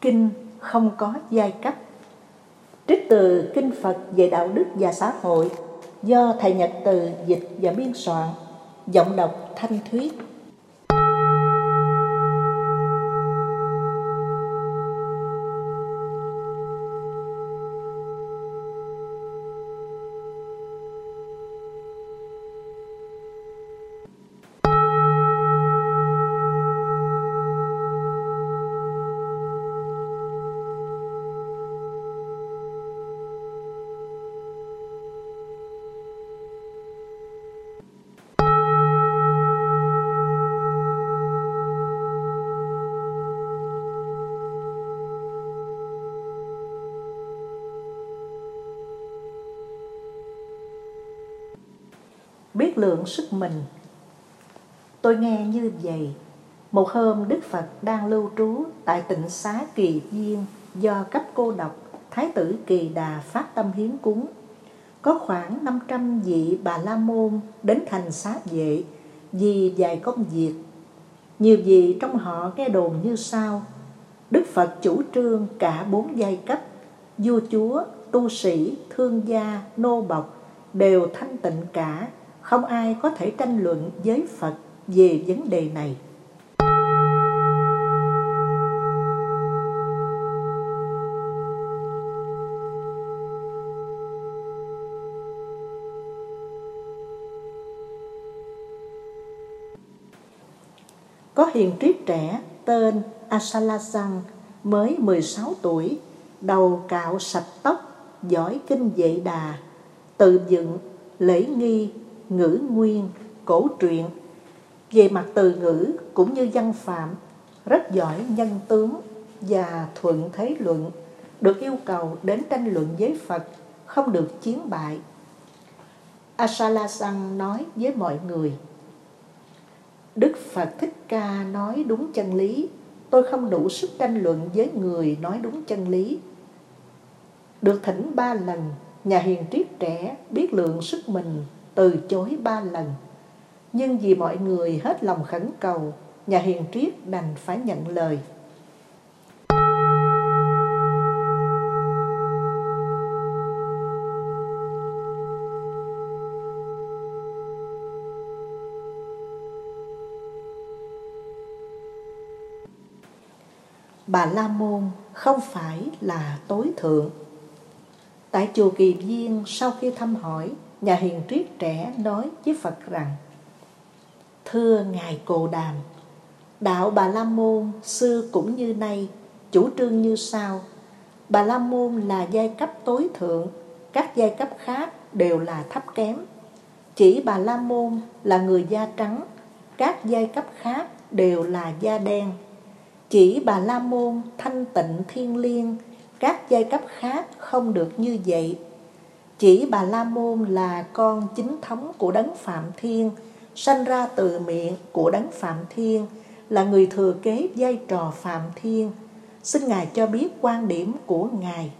Kinh không có giai cấp Trích từ Kinh Phật về đạo đức và xã hội do Thầy Nhật Từ dịch và biên soạn, giọng đọc thanh thuyết. Biết lượng sức mình. Tôi nghe như vậy, một hôm Đức Phật đang lưu trú tại tịnh xá Kỳ Viên do cấp cô độc Thái tử Kỳ Đà phát tâm hiến cúng. Có khoảng 500 vị Bà La Môn đến thành xá vệ vì vài công việc. Nhiều vị trong họ nghe đồn như sau. Đức Phật chủ trương cả bốn giai cấp, vua chúa, tu sĩ, thương gia, nô bộc đều thanh tịnh cả không ai có thể tranh luận với Phật về vấn đề này. Có hiền triết trẻ tên Asalasan mới 16 tuổi, đầu cạo sạch tóc, giỏi kinh dạy đà, tự dựng, lễ nghi, ngữ nguyên, cổ truyện. Về mặt từ ngữ cũng như văn phạm, rất giỏi nhân tướng và thuận thế luận, được yêu cầu đến tranh luận với Phật, không được chiến bại. Asala Sang nói với mọi người, Đức Phật Thích Ca nói đúng chân lý, tôi không đủ sức tranh luận với người nói đúng chân lý. Được thỉnh ba lần, nhà hiền triết trẻ biết lượng sức mình từ chối ba lần. Nhưng vì mọi người hết lòng khẩn cầu, nhà hiền triết đành phải nhận lời. Bà La Môn không phải là tối thượng. Tại chùa Kỳ Viên sau khi thăm hỏi nhà hiền triết trẻ nói với Phật rằng Thưa Ngài Cồ Đàm, đạo Bà La Môn xưa cũng như nay, chủ trương như sau. Bà La Môn là giai cấp tối thượng, các giai cấp khác đều là thấp kém. Chỉ Bà La Môn là người da trắng, các giai cấp khác đều là da đen. Chỉ Bà La Môn thanh tịnh thiên liêng, các giai cấp khác không được như vậy chỉ Bà La Môn là con chính thống của Đấng Phạm Thiên, sanh ra từ miệng của Đấng Phạm Thiên, là người thừa kế vai trò Phạm Thiên. Xin Ngài cho biết quan điểm của Ngài.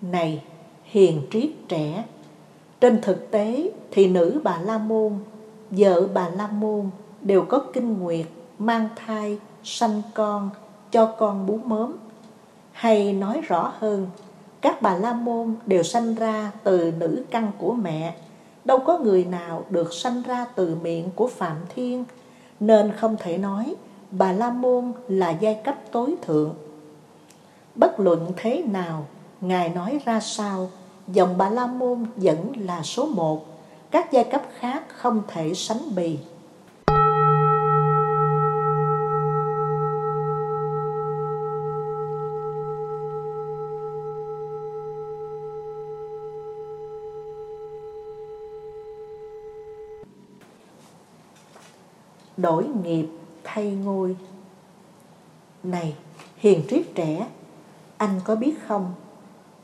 Này, hiền triết trẻ, trên thực tế thì nữ Bà La Môn, vợ Bà La Môn đều có kinh nguyệt, mang thai, sanh con, cho con bú mớm. Hay nói rõ hơn, các bà la môn đều sanh ra từ nữ căn của mẹ. Đâu có người nào được sanh ra từ miệng của phạm thiên. Nên không thể nói bà la môn là giai cấp tối thượng. Bất luận thế nào, ngài nói ra sao, dòng bà la môn vẫn là số một. Các giai cấp khác không thể sánh bì. Đổi nghiệp thay ngôi. Này, hiền triết trẻ, anh có biết không?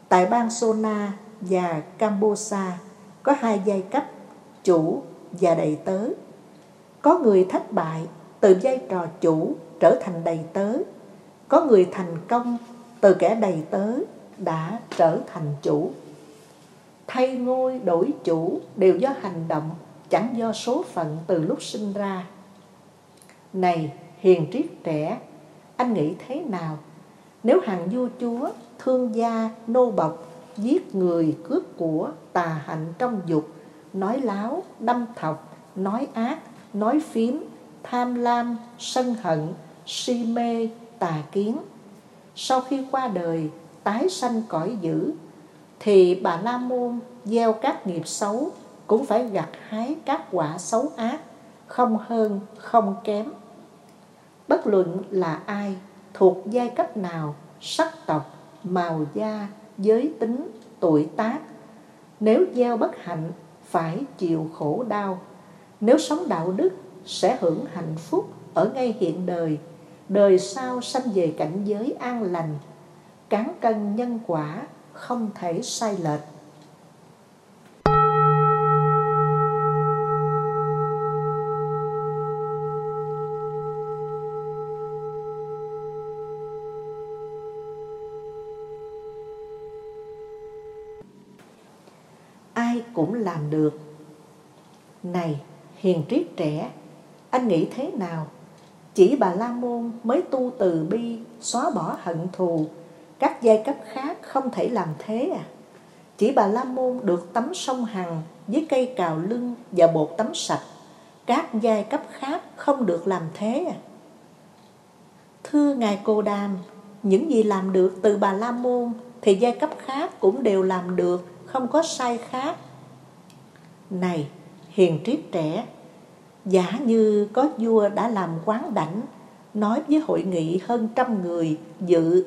Tại bang Sona và Cambosa có hai giai cấp, chủ và đầy tớ. Có người thất bại từ vai trò chủ trở thành đầy tớ. Có người thành công từ kẻ đầy tớ đã trở thành chủ. Thay ngôi đổi chủ đều do hành động, chẳng do số phận từ lúc sinh ra này hiền triết trẻ anh nghĩ thế nào? Nếu hàng vua chúa, thương gia, nô bộc giết người, cướp của, tà hạnh trong dục, nói láo, đâm thọc, nói ác, nói phím, tham lam, sân hận, si mê, tà kiến. Sau khi qua đời, tái sanh cõi dữ, thì bà La Môn gieo các nghiệp xấu cũng phải gặt hái các quả xấu ác, không hơn, không kém. Bất luận là ai, thuộc giai cấp nào, sắc tộc, màu da, giới tính, tuổi tác, nếu gieo bất hạnh phải chịu khổ đau, nếu sống đạo đức sẽ hưởng hạnh phúc ở ngay hiện đời, đời sau sanh về cảnh giới an lành, cán cân nhân quả không thể sai lệch. Làm được. Này, hiền triết trẻ, anh nghĩ thế nào? Chỉ bà la môn mới tu từ bi, xóa bỏ hận thù, các giai cấp khác không thể làm thế à? Chỉ bà la môn được tắm sông hằng với cây cào lưng và bột tắm sạch, các giai cấp khác không được làm thế à? Thưa ngài cô đam những gì làm được từ bà la môn thì giai cấp khác cũng đều làm được, không có sai khác này hiền triết trẻ giả như có vua đã làm quán đảnh nói với hội nghị hơn trăm người dự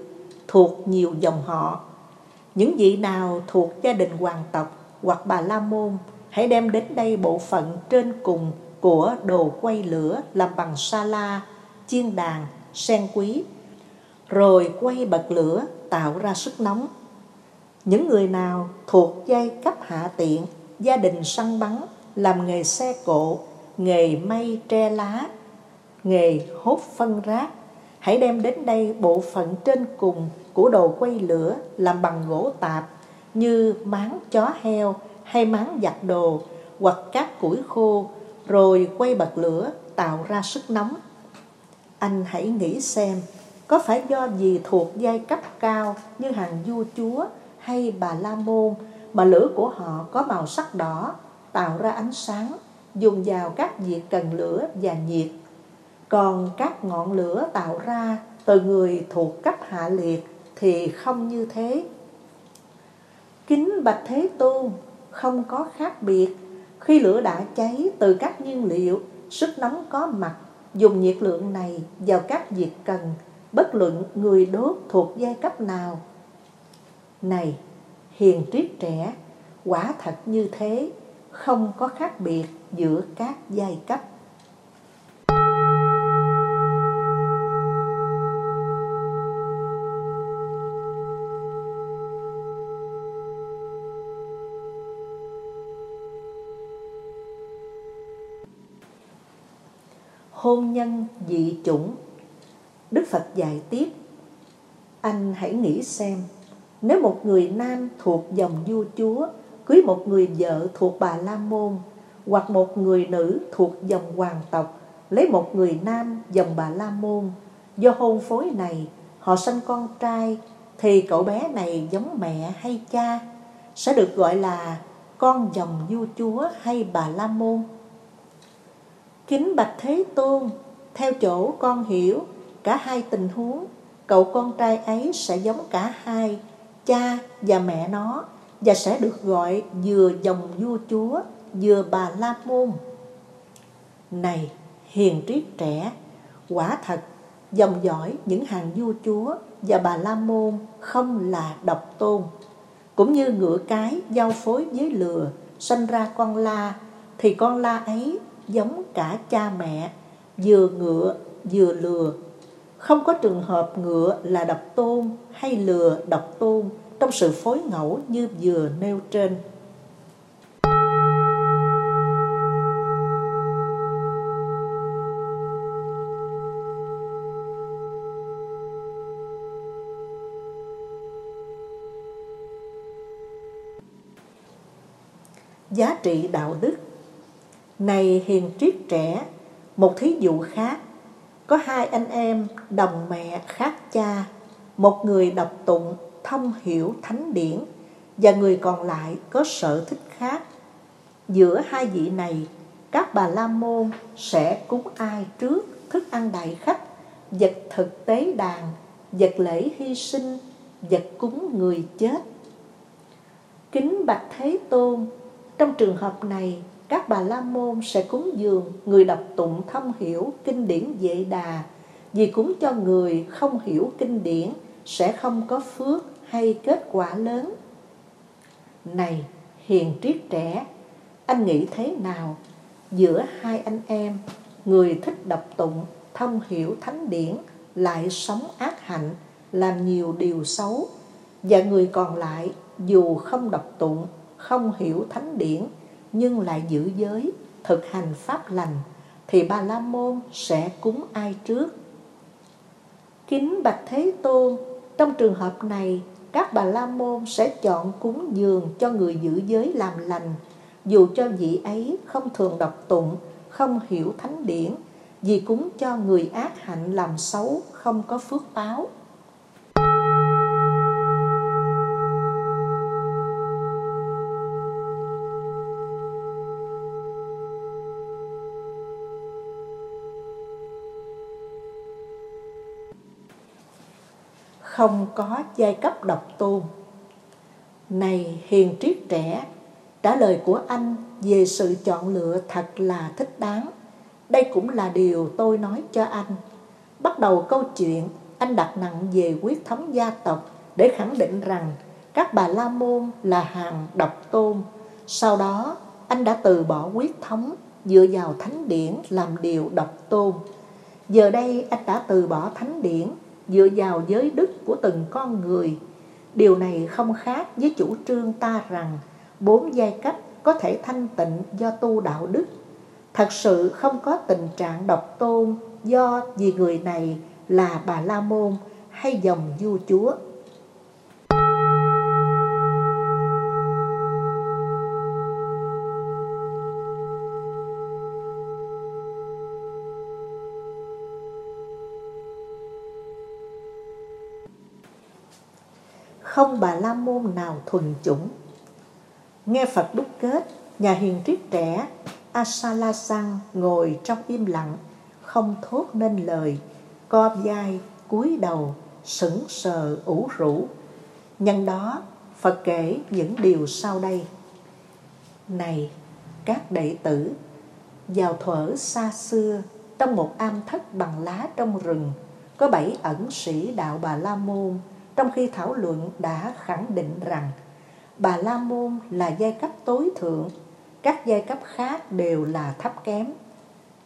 thuộc nhiều dòng họ. Những vị nào thuộc gia đình hoàng tộc hoặc bà la môn hãy đem đến đây bộ phận trên cùng của đồ quay lửa làm bằng sa la chiên đàn sen quý rồi quay bật lửa tạo ra sức nóng. Những người nào thuộc giai cấp hạ tiện, gia đình săn bắn, làm nghề xe cộ, nghề may tre lá, nghề hốt phân rác, hãy đem đến đây bộ phận trên cùng của đồ quay lửa làm bằng gỗ tạp như máng chó heo hay máng giặt đồ hoặc các củi khô rồi quay bật lửa tạo ra sức nóng. Anh hãy nghĩ xem, có phải do gì thuộc giai cấp cao như hàng vua chúa hay bà la môn mà lửa của họ có màu sắc đỏ tạo ra ánh sáng dùng vào các việc cần lửa và nhiệt. Còn các ngọn lửa tạo ra từ người thuộc cấp hạ liệt thì không như thế. Kính bạch thế tôn không có khác biệt. Khi lửa đã cháy từ các nhiên liệu sức nóng có mặt dùng nhiệt lượng này vào các việc cần bất luận người đốt thuộc giai cấp nào. Này, hiền triết trẻ, quả thật như thế, không có khác biệt giữa các giai cấp. hôn nhân dị chủng đức phật dạy tiếp anh hãy nghĩ xem nếu một người nam thuộc dòng vua chúa cưới một người vợ thuộc bà La Môn hoặc một người nữ thuộc dòng hoàng tộc lấy một người nam dòng bà La Môn do hôn phối này họ sanh con trai thì cậu bé này giống mẹ hay cha sẽ được gọi là con dòng vua chúa hay bà La Môn. Kính bạch Thế Tôn, theo chỗ con hiểu cả hai tình huống, cậu con trai ấy sẽ giống cả hai cha và mẹ nó, và sẽ được gọi vừa dòng vua chúa, vừa bà la môn. Này, hiền triết trẻ, quả thật, dòng dõi những hàng vua chúa và bà la môn không là độc tôn. Cũng như ngựa cái giao phối với lừa sinh ra con la, thì con la ấy giống cả cha mẹ, vừa ngựa, vừa lừa không có trường hợp ngựa là độc tôn hay lừa độc tôn trong sự phối ngẫu như vừa nêu trên. Giá trị đạo đức Này hiền triết trẻ, một thí dụ khác có hai anh em đồng mẹ khác cha, một người đọc tụng, thông hiểu thánh điển và người còn lại có sở thích khác. Giữa hai vị này, các bà la môn sẽ cúng ai trước thức ăn đại khách, vật thực tế đàn, vật lễ hy sinh, vật cúng người chết. Kính bạch Thế Tôn, trong trường hợp này, các bà la môn sẽ cúng dường người đọc tụng thông hiểu kinh điển dễ đà, vì cúng cho người không hiểu kinh điển sẽ không có phước hay kết quả lớn. Này, hiền triết trẻ, anh nghĩ thế nào giữa hai anh em, người thích đọc tụng, thông hiểu thánh điển, lại sống ác hạnh, làm nhiều điều xấu, và người còn lại dù không đọc tụng, không hiểu thánh điển, nhưng lại giữ giới, thực hành pháp lành, thì bà La Môn sẽ cúng ai trước? Kính Bạch Thế Tôn, trong trường hợp này, các Bà La Môn sẽ chọn cúng dường cho người giữ giới làm lành, dù cho vị ấy không thường đọc tụng, không hiểu thánh điển, vì cúng cho người ác hạnh làm xấu, không có phước báo. Không có giai cấp độc tôn. Này hiền triết trẻ, trả lời của anh về sự chọn lựa thật là thích đáng. Đây cũng là điều tôi nói cho anh. Bắt đầu câu chuyện, anh đặt nặng về quyết thống gia tộc để khẳng định rằng các bà La Môn là hàng độc tôn. Sau đó, anh đã từ bỏ quyết thống dựa vào thánh điển làm điều độc tôn. Giờ đây anh đã từ bỏ thánh điển dựa vào giới đức của từng con người. Điều này không khác với chủ trương ta rằng bốn giai cấp có thể thanh tịnh do tu đạo đức. Thật sự không có tình trạng độc tôn do vì người này là bà La Môn hay dòng vua chúa. Không bà la môn nào thuần chủng. Nghe Phật đúc kết, nhà hiền triết trẻ Asala Sang ngồi trong im lặng, không thốt nên lời, co vai, cúi đầu, sững sờ ủ rũ. Nhân đó, Phật kể những điều sau đây. Này, các đệ tử, vào thuở xa xưa, trong một am thất bằng lá trong rừng, có bảy ẩn sĩ đạo Bà La Môn trong khi thảo luận đã khẳng định rằng Bà La Môn là giai cấp tối thượng, các giai cấp khác đều là thấp kém.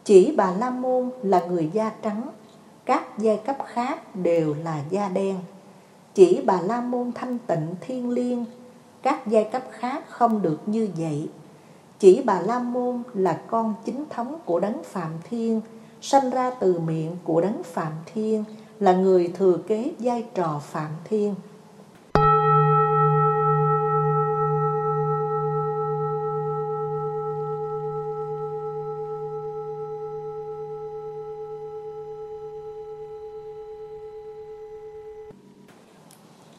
Chỉ Bà La Môn là người da trắng, các giai cấp khác đều là da đen. Chỉ Bà La Môn thanh tịnh thiên liêng, các giai cấp khác không được như vậy. Chỉ Bà La Môn là con chính thống của Đấng Phạm Thiên, sanh ra từ miệng của Đấng Phạm Thiên, là người thừa kế vai trò Phạm Thiên.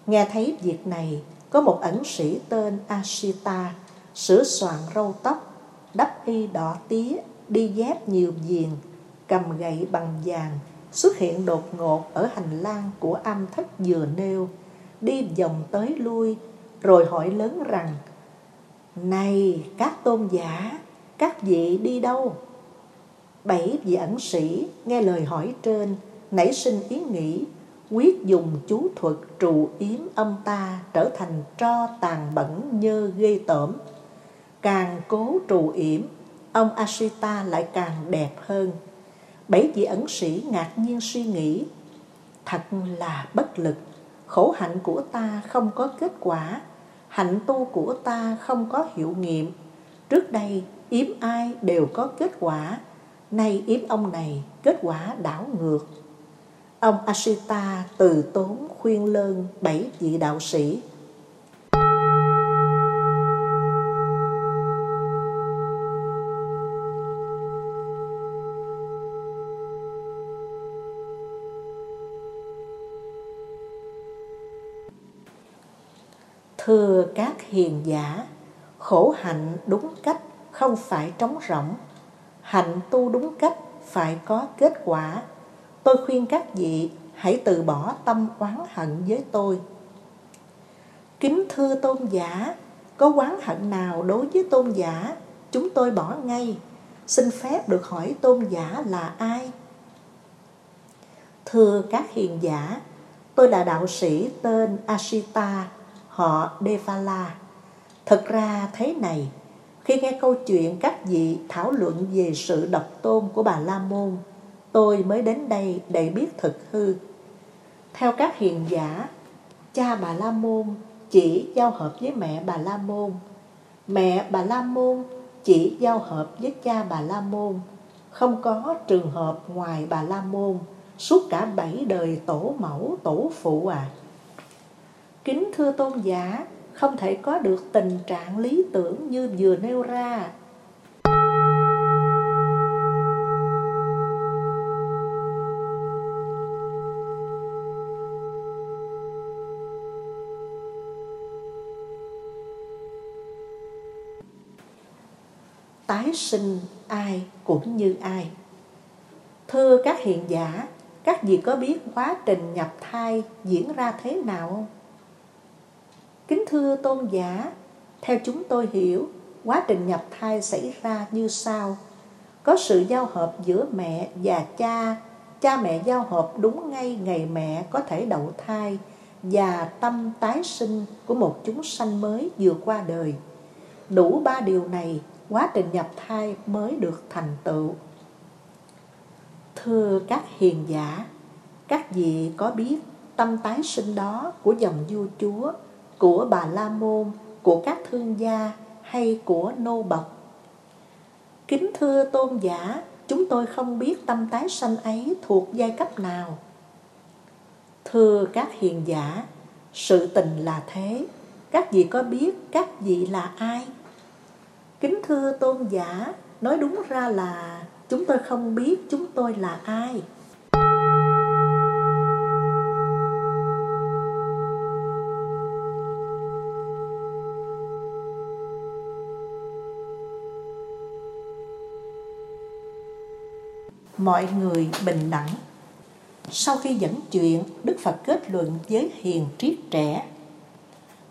Nghe thấy việc này, có một ẩn sĩ tên Ashita sửa soạn râu tóc, đắp y đỏ tía, đi dép nhiều viền, cầm gậy bằng vàng, xuất hiện đột ngột ở hành lang của am thất vừa nêu, đi vòng tới lui, rồi hỏi lớn rằng, Này các tôn giả, các vị đi đâu? Bảy vị ẩn sĩ nghe lời hỏi trên, nảy sinh ý nghĩ, quyết dùng chú thuật trụ yếm âm ta trở thành tro tàn bẩn nhơ ghê tởm. Càng cố trụ yểm, ông Ashita lại càng đẹp hơn. Bảy vị ẩn sĩ ngạc nhiên suy nghĩ. Thật là bất lực. Khổ hạnh của ta không có kết quả. Hạnh tu của ta không có hiệu nghiệm. Trước đây, yếm ai đều có kết quả. Nay yếm ông này, kết quả đảo ngược. Ông Ashita từ tốn khuyên lơn bảy vị đạo sĩ. Thưa các hiền giả, khổ hạnh đúng cách không phải trống rỗng. Hạnh tu đúng cách phải có kết quả. Tôi khuyên các vị hãy từ bỏ tâm oán hận với tôi. Kính thưa tôn giả, có oán hận nào đối với tôn giả, chúng tôi bỏ ngay. Xin phép được hỏi tôn giả là ai? Thưa các hiền giả, tôi là đạo sĩ tên Ashita, họ Devala. Thật ra thế này, khi nghe câu chuyện các vị thảo luận về sự độc tôn của bà La Môn, tôi mới đến đây để biết thực hư. Theo các hiền giả, cha bà La Môn chỉ giao hợp với mẹ bà La Môn. Mẹ bà La Môn chỉ giao hợp với cha bà La Môn. Không có trường hợp ngoài bà La Môn suốt cả bảy đời tổ mẫu tổ phụ à. Kính thưa tôn giả, không thể có được tình trạng lý tưởng như vừa nêu ra. tái sinh ai cũng như ai. Thưa các hiện giả, các vị có biết quá trình nhập thai diễn ra thế nào không? Thưa tôn giả, theo chúng tôi hiểu, quá trình nhập thai xảy ra như sau. Có sự giao hợp giữa mẹ và cha, cha mẹ giao hợp đúng ngay ngày mẹ có thể đậu thai và tâm tái sinh của một chúng sanh mới vừa qua đời. Đủ ba điều này, quá trình nhập thai mới được thành tựu. Thưa các hiền giả, các vị có biết tâm tái sinh đó của dòng vua chúa của bà La Môn, của các thương gia hay của nô bộc. Kính thưa tôn giả, chúng tôi không biết tâm tái sanh ấy thuộc giai cấp nào. Thưa các hiền giả, sự tình là thế, các vị có biết các vị là ai? Kính thưa tôn giả, nói đúng ra là chúng tôi không biết chúng tôi là ai. Mọi người bình đẳng. Sau khi dẫn chuyện, Đức Phật kết luận với hiền triết trẻ.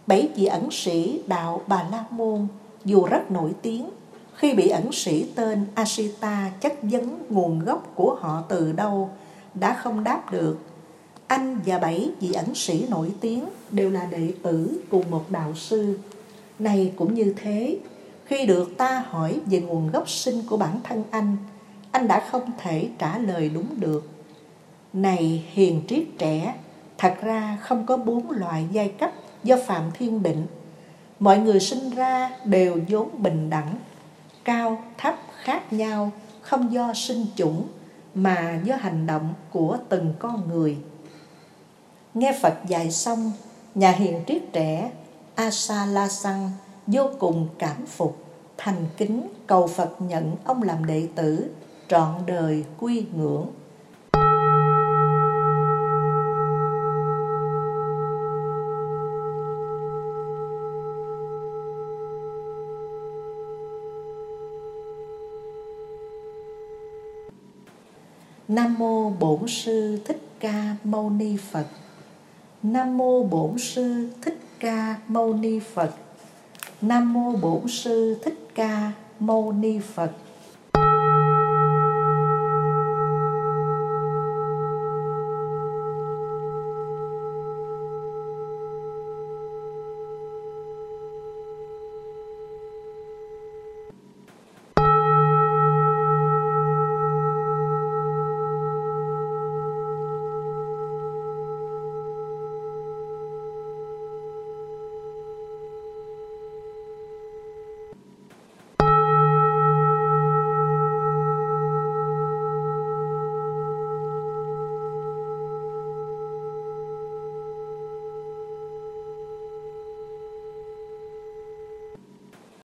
Bảy vị ẩn sĩ đạo Bà La Môn dù rất nổi tiếng, khi bị ẩn sĩ tên Asita chất vấn nguồn gốc của họ từ đâu, đã không đáp được. Anh và bảy vị ẩn sĩ nổi tiếng đều là đệ tử cùng một đạo sư. Này cũng như thế, khi được ta hỏi về nguồn gốc sinh của bản thân anh, anh đã không thể trả lời đúng được. Này hiền triết trẻ, thật ra không có bốn loại giai cấp do Phạm Thiên định. Mọi người sinh ra đều vốn bình đẳng, cao, thấp, khác nhau, không do sinh chủng mà do hành động của từng con người. Nghe Phật dạy xong, nhà hiền triết trẻ Asa La Sang vô cùng cảm phục, thành kính cầu Phật nhận ông làm đệ tử trọn đời quy ngưỡng Nam mô Bổn sư Thích Ca Mâu Ni Phật. Nam mô Bổn sư Thích Ca Mâu Ni Phật. Nam mô Bổn sư Thích Ca Mâu Ni Phật.